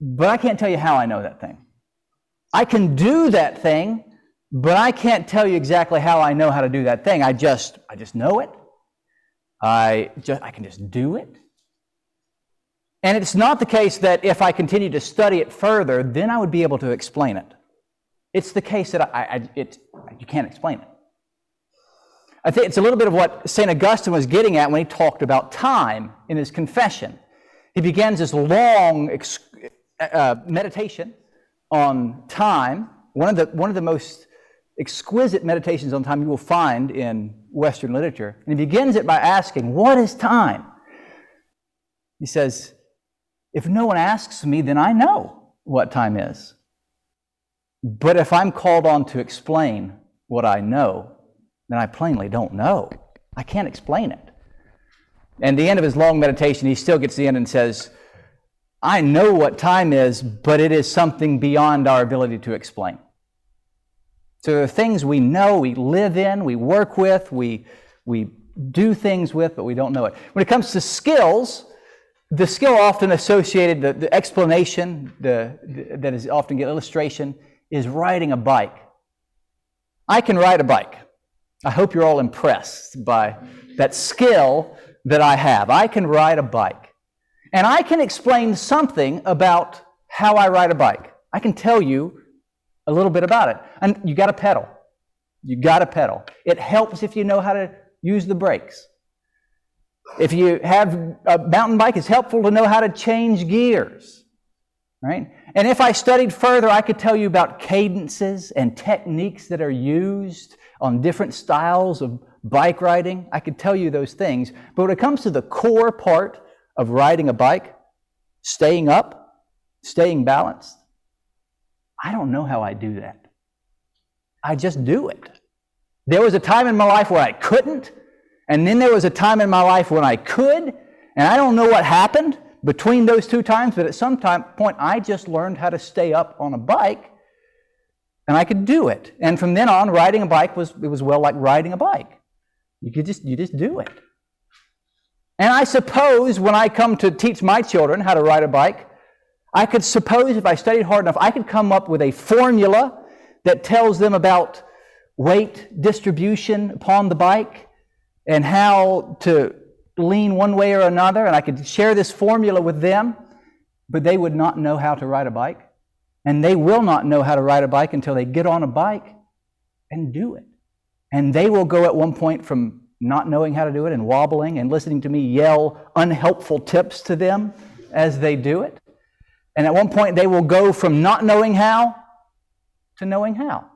but I can't tell you how I know that thing. I can do that thing, but I can't tell you exactly how I know how to do that thing. I just I just know it. I just I can just do it. And it's not the case that if I continue to study it further, then I would be able to explain it. It's the case that I, I it, you can't explain it. I think it's a little bit of what St. Augustine was getting at when he talked about time in his confession. He begins this long uh, meditation on time, one of, the, one of the most exquisite meditations on time you will find in Western literature. And he begins it by asking, What is time? He says, if no one asks me, then I know what time is. But if I'm called on to explain what I know, then I plainly don't know. I can't explain it. And the end of his long meditation, he still gets to the end and says, I know what time is, but it is something beyond our ability to explain. So there are things we know, we live in, we work with, we, we do things with, but we don't know it. When it comes to skills, the skill often associated, the, the explanation the, the, that is often get illustration, is riding a bike. I can ride a bike. I hope you're all impressed by that skill that I have. I can ride a bike. And I can explain something about how I ride a bike. I can tell you a little bit about it. And you got to pedal. You got to pedal. It helps if you know how to use the brakes. If you have a mountain bike, it's helpful to know how to change gears. Right? And if I studied further, I could tell you about cadences and techniques that are used on different styles of bike riding. I could tell you those things. But when it comes to the core part of riding a bike, staying up, staying balanced, I don't know how I do that. I just do it. There was a time in my life where I couldn't, and then there was a time in my life when I could, and I don't know what happened between those two times, but at some time, point I just learned how to stay up on a bike and I could do it. And from then on, riding a bike was it was well like riding a bike. You could just you just do it. And I suppose when I come to teach my children how to ride a bike, I could suppose if I studied hard enough, I could come up with a formula that tells them about weight distribution upon the bike and how to lean one way or another, and I could share this formula with them, but they would not know how to ride a bike. And they will not know how to ride a bike until they get on a bike and do it. And they will go at one point from not knowing how to do it and wobbling and listening to me yell unhelpful tips to them as they do it. And at one point, they will go from not knowing how to knowing how.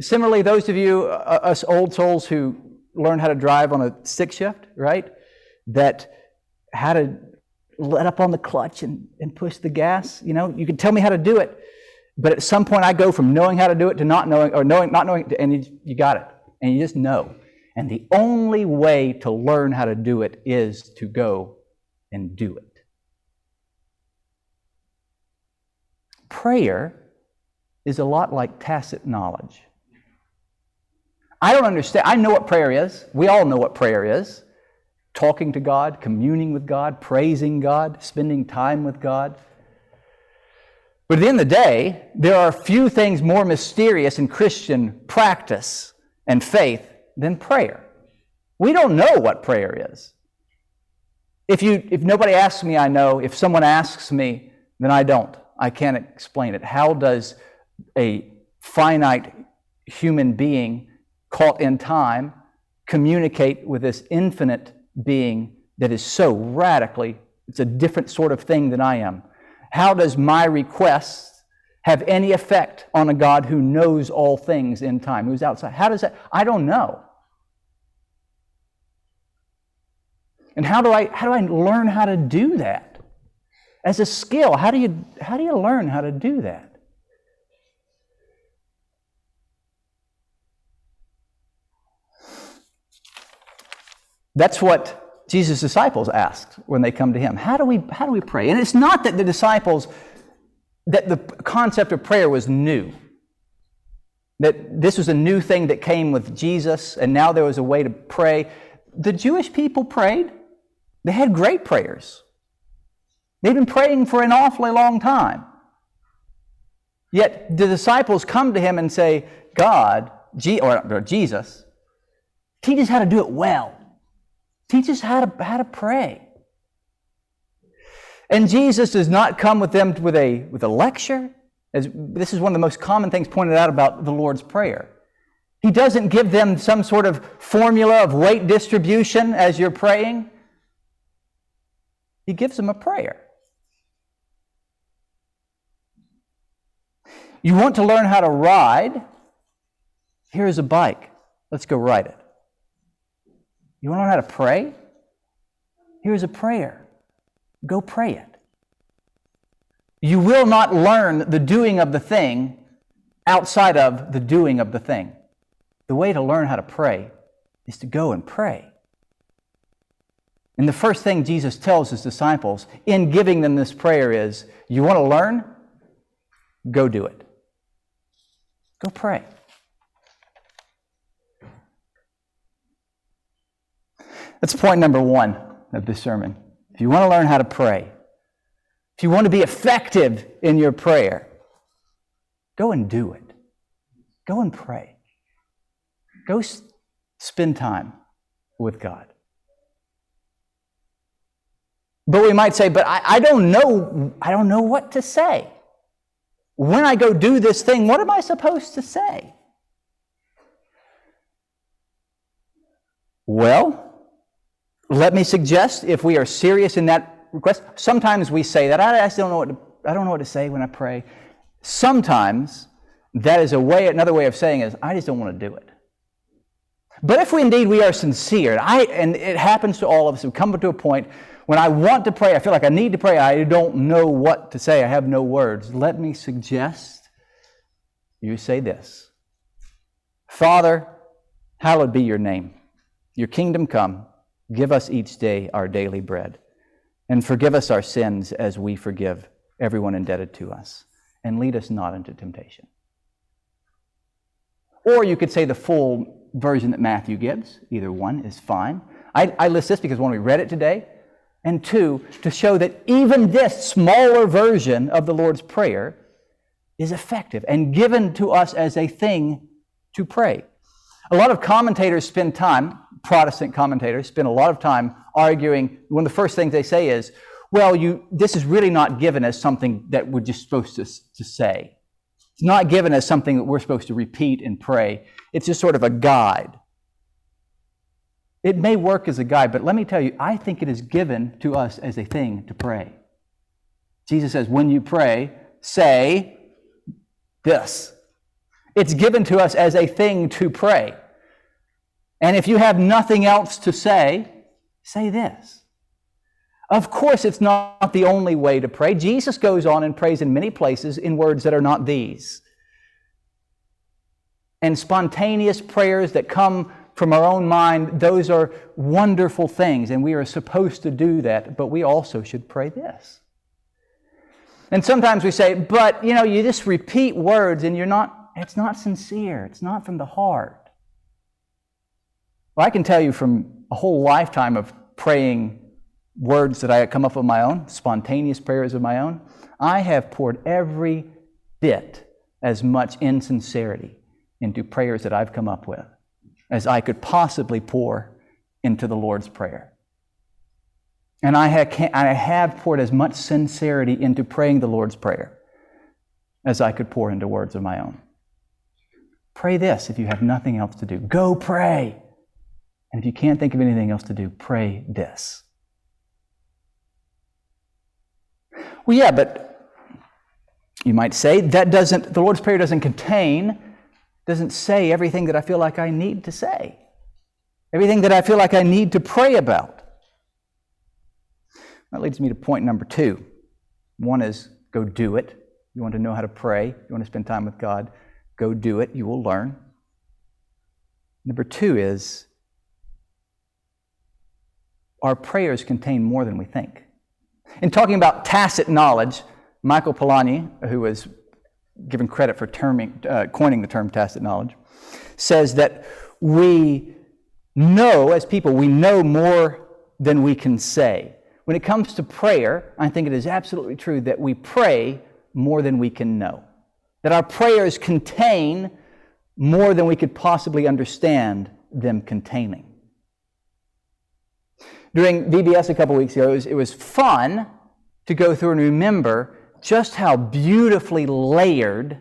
Similarly, those of you, uh, us old souls who learn how to drive on a six shift, right? That how to let up on the clutch and, and push the gas. You know, you can tell me how to do it, but at some point I go from knowing how to do it to not knowing, or knowing, not knowing, and you, you got it. And you just know. And the only way to learn how to do it is to go and do it. Prayer is a lot like tacit knowledge. I don't understand. I know what prayer is. We all know what prayer is talking to God, communing with God, praising God, spending time with God. But at the end of the day, there are few things more mysterious in Christian practice and faith than prayer. We don't know what prayer is. If, you, if nobody asks me, I know. If someone asks me, then I don't. I can't explain it. How does a finite human being caught in time communicate with this infinite being that is so radically, it's a different sort of thing than I am. How does my request have any effect on a God who knows all things in time, who's outside? How does that? I don't know. And how do I how do I learn how to do that? As a skill, how do you how do you learn how to do that? That's what Jesus' disciples asked when they come to him. How do we, how do we pray? And it's not that the disciples, that the concept of prayer was new. That this was a new thing that came with Jesus, and now there was a way to pray. The Jewish people prayed. They had great prayers. They've been praying for an awfully long time. Yet the disciples come to him and say, God, or Jesus, teach us how to do it well. Teach us how to, how to pray. And Jesus does not come with them with a, with a lecture. As, this is one of the most common things pointed out about the Lord's Prayer. He doesn't give them some sort of formula of weight distribution as you're praying. He gives them a prayer. You want to learn how to ride? Here's a bike. Let's go ride it. You want to learn how to pray? Here's a prayer. Go pray it. You will not learn the doing of the thing outside of the doing of the thing. The way to learn how to pray is to go and pray. And the first thing Jesus tells his disciples in giving them this prayer is you want to learn? Go do it. Go pray. That's point number one of this sermon. If you want to learn how to pray, if you want to be effective in your prayer, go and do it. Go and pray. Go spend time with God. But we might say, but I, I, don't know, I don't know what to say. When I go do this thing, what am I supposed to say? Well, let me suggest, if we are serious in that request, sometimes we say that. I, I don't know what to, I don't know what to say when I pray. Sometimes that is a way, another way of saying is, I just don't want to do it. But if we indeed we are sincere, I, and it happens to all of us, we come to a point when I want to pray, I feel like I need to pray, I don't know what to say, I have no words. Let me suggest you say this Father, hallowed be your name. Your kingdom come. Give us each day our daily bread. And forgive us our sins as we forgive everyone indebted to us. And lead us not into temptation. Or you could say the full version that Matthew gives. Either one is fine. I, I list this because when we read it today, and two, to show that even this smaller version of the Lord's Prayer is effective and given to us as a thing to pray. A lot of commentators spend time Protestant commentators spend a lot of time arguing. One of the first things they say is, well, you, this is really not given as something that we're just supposed to, to say. It's not given as something that we're supposed to repeat and pray. It's just sort of a guide. It may work as a guide, but let me tell you, I think it is given to us as a thing to pray. Jesus says, when you pray, say this. It's given to us as a thing to pray. And if you have nothing else to say, say this. Of course, it's not the only way to pray. Jesus goes on and prays in many places in words that are not these. And spontaneous prayers that come from our own mind, those are wonderful things, and we are supposed to do that, but we also should pray this. And sometimes we say, but you know, you just repeat words and you're not, it's not sincere, it's not from the heart. Well, I can tell you from a whole lifetime of praying words that I come up with my own, spontaneous prayers of my own, I have poured every bit as much insincerity into prayers that I've come up with as I could possibly pour into the Lord's Prayer. And I have, I have poured as much sincerity into praying the Lord's Prayer as I could pour into words of my own. Pray this if you have nothing else to do. Go pray. And if you can't think of anything else to do, pray this. Well, yeah, but you might say that doesn't, the Lord's Prayer doesn't contain, doesn't say everything that I feel like I need to say, everything that I feel like I need to pray about. That leads me to point number two. One is go do it. You want to know how to pray, you want to spend time with God, go do it. You will learn. Number two is our prayers contain more than we think. In talking about tacit knowledge, Michael Polanyi, who was given credit for terming, uh, coining the term tacit knowledge, says that we know, as people, we know more than we can say. when it comes to prayer, I think it is absolutely true that we pray more than we can know. That our prayers contain more than we could possibly understand them containing. During VBS a couple weeks ago, it was, it was fun to go through and remember just how beautifully layered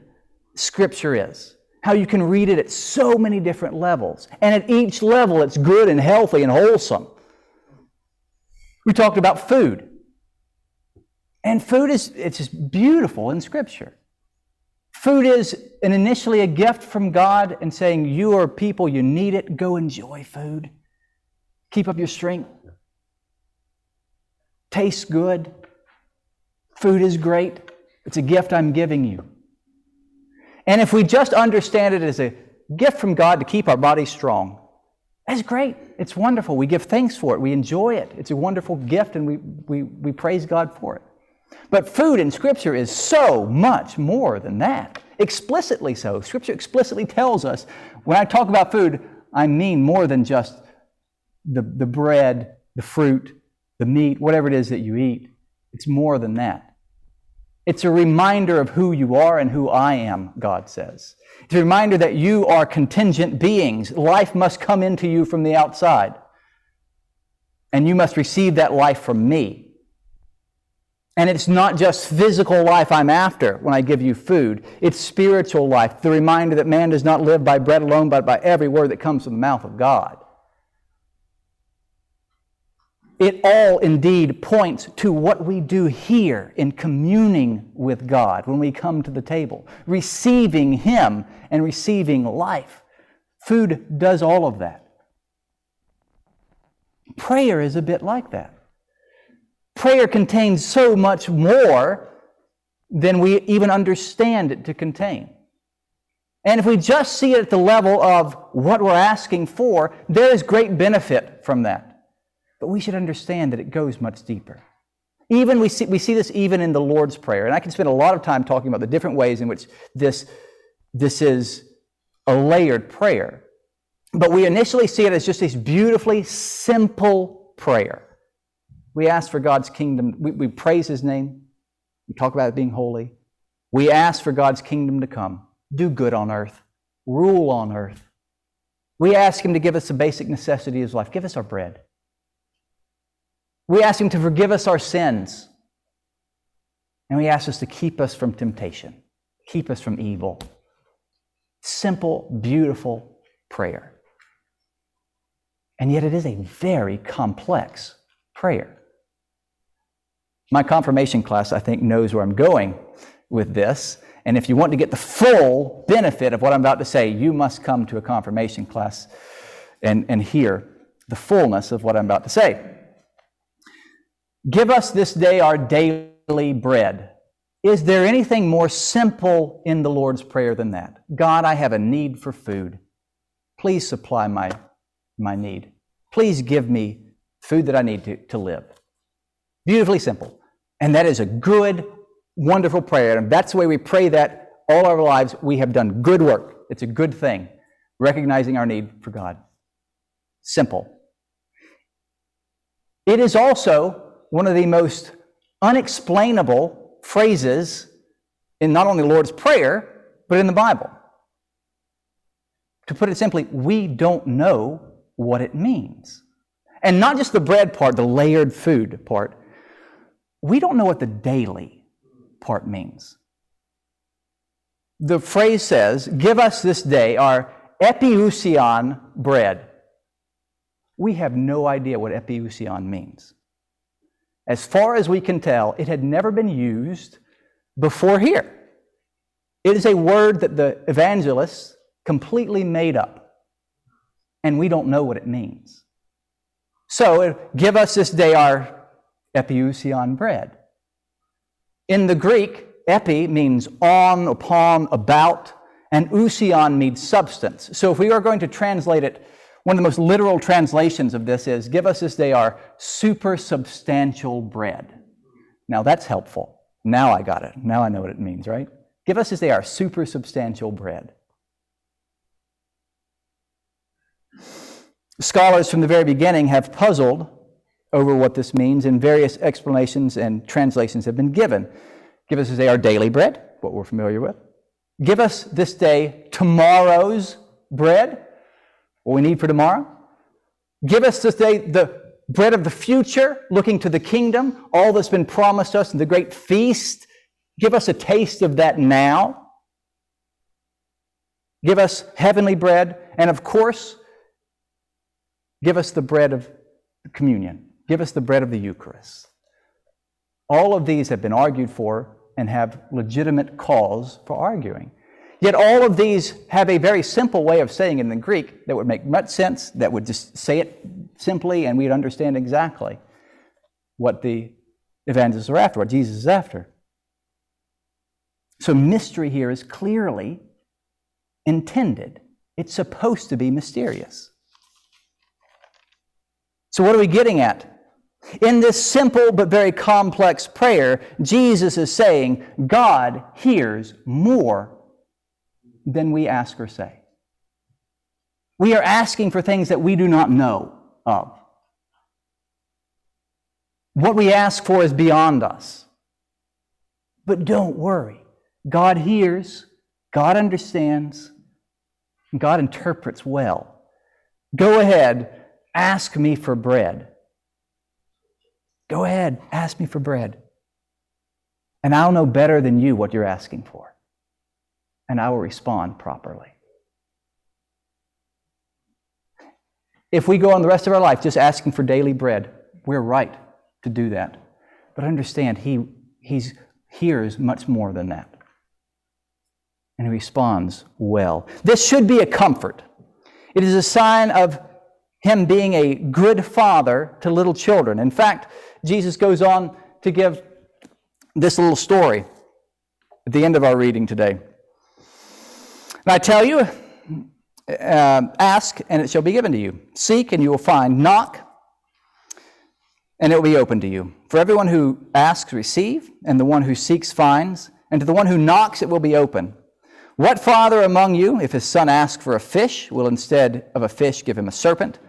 Scripture is. How you can read it at so many different levels. And at each level, it's good and healthy and wholesome. We talked about food. And food is it's just beautiful in Scripture. Food is an initially a gift from God and saying, You are people, you need it, go enjoy food. Keep up your strength. Tastes good. Food is great. It's a gift I'm giving you. And if we just understand it as a gift from God to keep our bodies strong, that's great. It's wonderful. We give thanks for it. We enjoy it. It's a wonderful gift, and we, we, we praise God for it. But food in Scripture is so much more than that. Explicitly so. Scripture explicitly tells us when I talk about food, I mean more than just the, the bread, the fruit, the meat, whatever it is that you eat. It's more than that. It's a reminder of who you are and who I am, God says. It's a reminder that you are contingent beings. Life must come into you from the outside. And you must receive that life from me. And it's not just physical life I'm after when I give you food. It's spiritual life, the reminder that man does not live by bread alone, but by every word that comes from the mouth of God it all indeed points to what we do here in communing with God when we come to the table, receiving Him and receiving life. Food does all of that. Prayer is a bit like that. Prayer contains so much more than we even understand it to contain. And if we just see it at the level of what we're asking for, there is great benefit from that. But we should understand that it goes much deeper. Even we see, we see this even in the Lord's Prayer. And I can spend a lot of time talking about the different ways in which this, this is a layered prayer. But we initially see it as just this beautifully simple prayer. We ask for God's kingdom, we, we praise His name, we talk about it being holy. We ask for God's kingdom to come, do good on earth, rule on earth. We ask Him to give us the basic necessities of life. Give us our bread. We ask Him to forgive us our sins. And we ask us to keep us from temptation, keep us from evil. Simple, beautiful prayer. And yet it is a very complex prayer. My confirmation class, I think, knows where I'm going with this. And if you want to get the full benefit of what I'm about to say, you must come to a confirmation class and, and hear the fullness of what I'm about to say. Give us this day our daily bread. Is there anything more simple in the Lord's Prayer than that? God, I have a need for food. Please supply my, my need. Please give me food that I need to, to live. Beautifully simple. And that is a good, wonderful prayer. And that's the way we pray that all our lives. We have done good work. It's a good thing, recognizing our need for God. Simple. It is also one of the most unexplainable phrases in not only the Lord's Prayer, but in the Bible. To put it simply, we don't know what it means. And not just the bread part, the layered food part. We don't know what the daily part means. The phrase says, Give us this day our epiousion bread. We have no idea what epiousion means. As far as we can tell, it had never been used before here. It is a word that the evangelists completely made up, and we don't know what it means. So, give us this day our epiousion bread. In the Greek, epi means on, upon, about, and ousion means substance. So, if we are going to translate it one of the most literal translations of this is Give us this day our supersubstantial bread. Now that's helpful. Now I got it. Now I know what it means, right? Give us this day our supersubstantial bread. Scholars from the very beginning have puzzled over what this means, and various explanations and translations have been given. Give us this day our daily bread, what we're familiar with. Give us this day tomorrow's bread, what we need for tomorrow. Give us today the bread of the future, looking to the kingdom, all that's been promised us in the great feast. Give us a taste of that now. Give us heavenly bread. And of course, give us the bread of communion. Give us the bread of the Eucharist. All of these have been argued for and have legitimate cause for arguing. Yet all of these have a very simple way of saying it in the Greek that would make much sense, that would just say it simply, and we'd understand exactly what the evangelists are after, what Jesus is after. So mystery here is clearly intended. It's supposed to be mysterious. So, what are we getting at? In this simple but very complex prayer, Jesus is saying God hears more than we ask or say. We are asking for things that we do not know of. What we ask for is beyond us. But don't worry. God hears, God understands, God interprets well. Go ahead, ask me for bread. Go ahead, ask me for bread. And I'll know better than you what you're asking for. And I will respond properly. If we go on the rest of our life just asking for daily bread, we're right to do that. But understand, He he's, hears much more than that. And He responds well. This should be a comfort. It is a sign of Him being a good father to little children. In fact, Jesus goes on to give this little story at the end of our reading today. And I tell you, uh, ask and it shall be given to you. Seek and you will find. Knock and it will be open to you. For everyone who asks, receive, and the one who seeks, finds, and to the one who knocks, it will be open. What father among you, if his son asks for a fish, will instead of a fish give him a serpent?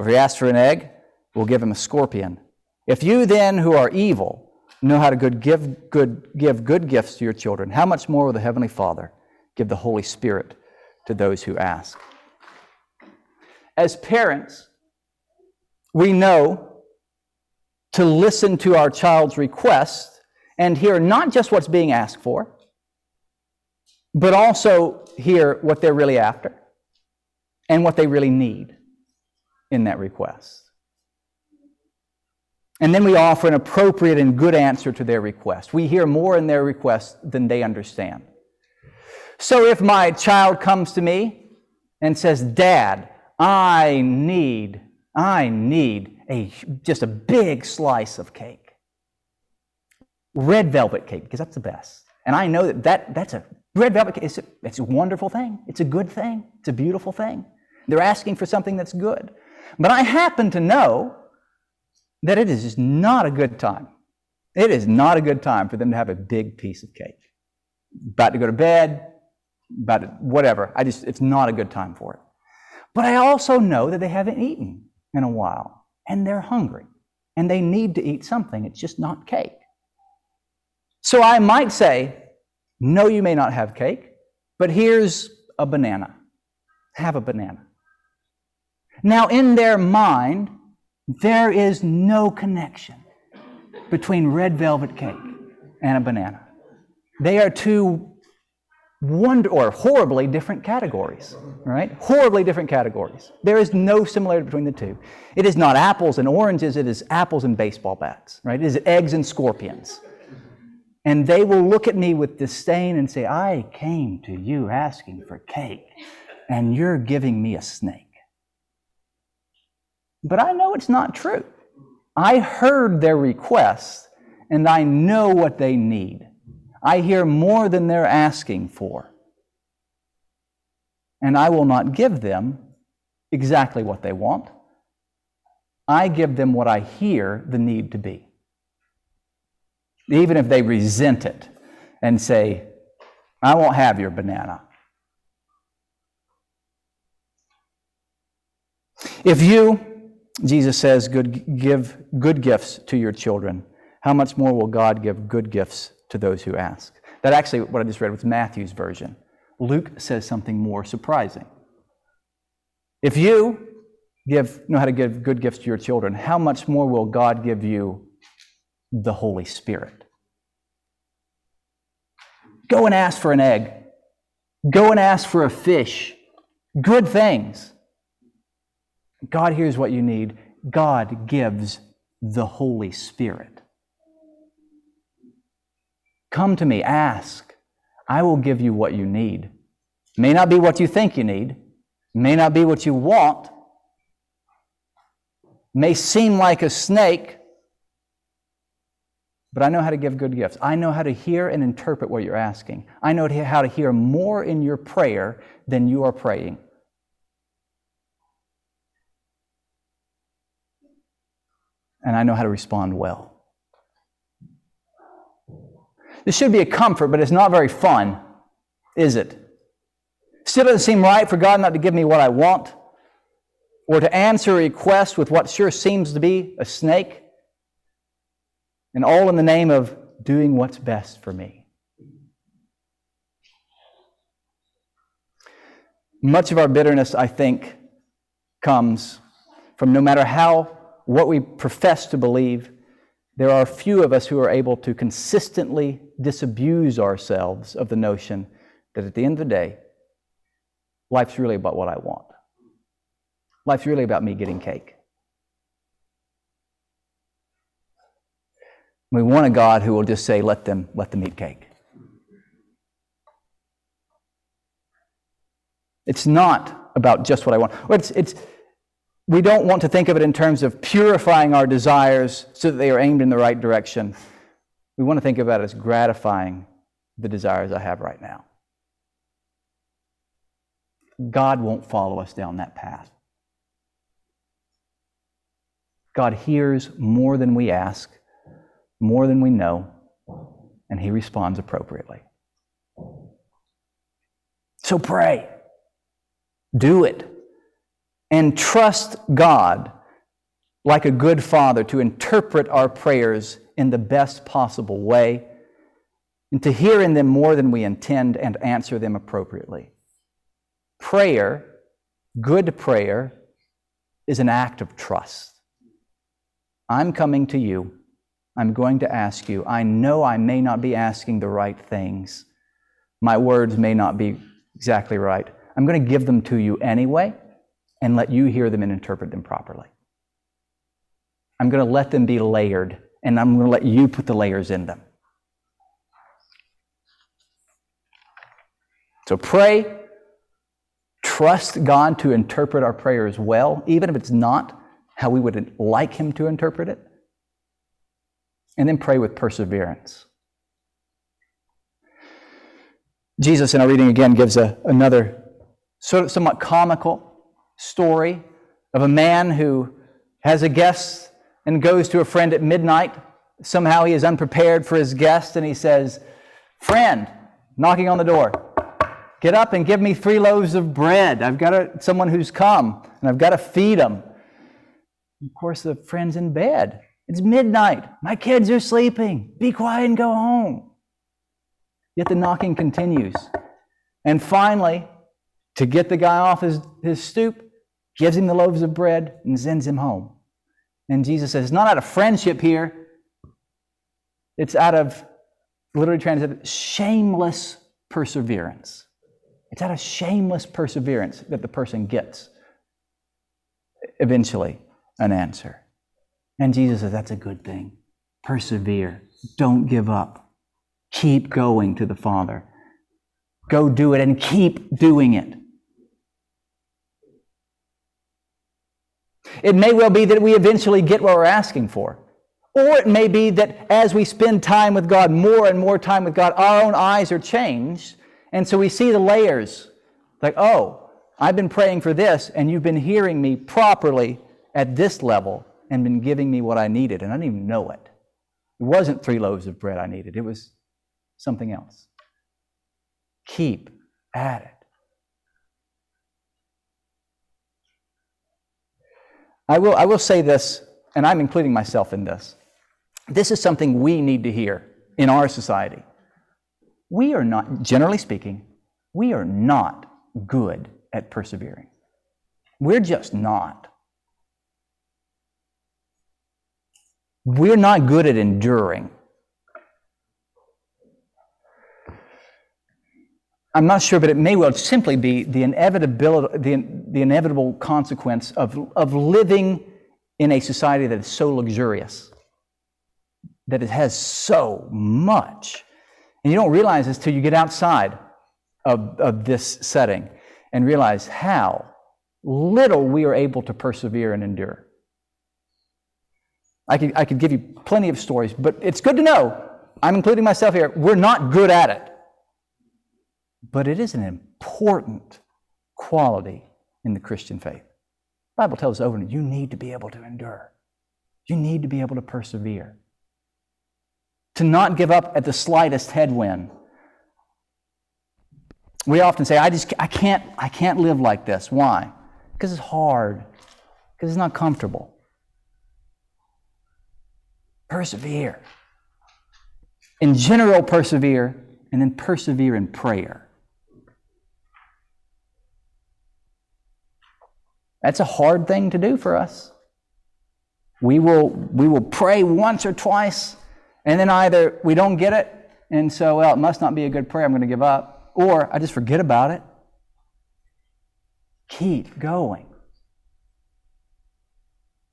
Or if he asks for an egg, will give him a scorpion? If you then, who are evil, know how to good, give, good, give good gifts to your children, how much more will the Heavenly Father give the Holy Spirit to those who ask? As parents, we know to listen to our child's request and hear not just what's being asked for, but also hear what they're really after and what they really need in that request. And then we offer an appropriate and good answer to their request. We hear more in their request than they understand. So if my child comes to me and says, Dad, I need, I need a, just a big slice of cake. Red velvet cake, because that's the best. And I know that, that that's a red velvet cake, it's a, it's a wonderful thing. It's a good thing. It's a beautiful thing. They're asking for something that's good. But I happen to know that it is not a good time. It is not a good time for them to have a big piece of cake. About to go to bed, about to, whatever. I just, it's not a good time for it. But I also know that they haven't eaten in a while and they're hungry and they need to eat something. It's just not cake. So I might say, no, you may not have cake, but here's a banana. Have a banana. Now, in their mind, there is no connection between red velvet cake and a banana. They are two wonder or horribly different categories, right? Horribly different categories. There is no similarity between the two. It is not apples and oranges, it is apples and baseball bats, right? It is eggs and scorpions. And they will look at me with disdain and say, I came to you asking for cake, and you're giving me a snake. But I know it's not true. I heard their request and I know what they need. I hear more than they're asking for. And I will not give them exactly what they want. I give them what I hear the need to be. Even if they resent it and say, I won't have your banana. If you Jesus says, good, Give good gifts to your children. How much more will God give good gifts to those who ask? That actually, what I just read was Matthew's version. Luke says something more surprising. If you give, know how to give good gifts to your children, how much more will God give you the Holy Spirit? Go and ask for an egg. Go and ask for a fish. Good things. God hears what you need. God gives the Holy Spirit. Come to me, ask. I will give you what you need. May not be what you think you need, may not be what you want, may seem like a snake, but I know how to give good gifts. I know how to hear and interpret what you're asking. I know how to hear more in your prayer than you are praying. And I know how to respond well. This should be a comfort, but it's not very fun, is it? Still doesn't seem right for God not to give me what I want or to answer a request with what sure seems to be a snake, and all in the name of doing what's best for me. Much of our bitterness, I think, comes from no matter how what we profess to believe, there are few of us who are able to consistently disabuse ourselves of the notion that at the end of the day, life's really about what I want. Life's really about me getting cake. We want a God who will just say, let them, let them eat cake. It's not about just what I want. It's, it's, we don't want to think of it in terms of purifying our desires so that they are aimed in the right direction. We want to think about it as gratifying the desires I have right now. God won't follow us down that path. God hears more than we ask, more than we know, and He responds appropriately. So pray. Do it and trust God like a good father to interpret our prayers in the best possible way and to hear in them more than we intend and answer them appropriately. Prayer, good prayer, is an act of trust. I'm coming to you. I'm going to ask you. I know I may not be asking the right things. My words may not be exactly right. I'm going to give them to you anyway and let you hear them and interpret them properly. I'm going to let them be layered, and I'm going to let you put the layers in them. So pray, trust God to interpret our prayers well, even if it's not how we would like Him to interpret it. And then pray with perseverance. Jesus, in our reading again, gives a, another sort of somewhat comical story of a man who has a guest and goes to a friend at midnight. Somehow he is unprepared for his guest and he says, Friend, knocking on the door, get up and give me three loaves of bread. I've got a, someone who's come and I've got to feed them. Of course, the friend's in bed. It's midnight. My kids are sleeping. Be quiet and go home. Yet the knocking continues. And finally, to get the guy off his, his stoop, gives him the loaves of bread, and sends him home. And Jesus says, it's not out of friendship here, it's out of, literally translated, shameless perseverance. It's out of shameless perseverance that the person gets eventually an answer. And Jesus says, that's a good thing. Persevere. Don't give up. Keep going to the Father. Go do it and keep doing it. It may well be that we eventually get what we're asking for. Or it may be that as we spend time with God, more and more time with God, our own eyes are changed. And so we see the layers. Like, oh, I've been praying for this, and you've been hearing me properly at this level and been giving me what I needed, and I didn't even know it. It wasn't three loaves of bread I needed, it was something else. Keep at it. I will, I will say this, and I'm including myself in this. This is something we need to hear in our society. We are not, generally speaking, we are not good at persevering. We're just not. We're not good at enduring. I'm not sure, but it may well simply be the, inevitability, the, the inevitable consequence of, of living in a society that is so luxurious, that it has so much. And you don't realize this till you get outside of, of this setting and realize how little we are able to persevere and endure. I could, I could give you plenty of stories, but it's good to know, I'm including myself here, we're not good at it. But it is an important quality in the Christian faith. The Bible tells us over and over, you need to be able to endure. You need to be able to persevere. To not give up at the slightest headwind. We often say, I just I can't, I can't live like this. Why? Because it's hard. Because it's not comfortable. Persevere. In general, persevere, and then persevere in prayer. That's a hard thing to do for us. We will, we will pray once or twice, and then either we don't get it, and so, well, it must not be a good prayer, I'm going to give up, or I just forget about it. Keep going.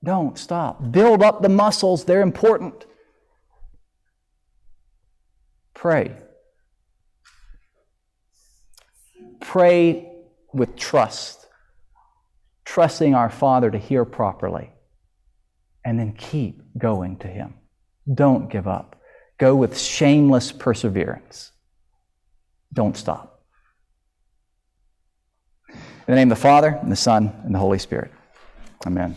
Don't stop. Build up the muscles, they're important. Pray. Pray with trust trusting our Father to hear properly, and then keep going to Him. Don't give up. Go with shameless perseverance. Don't stop. In the name of the Father, and the Son, and the Holy Spirit. Amen.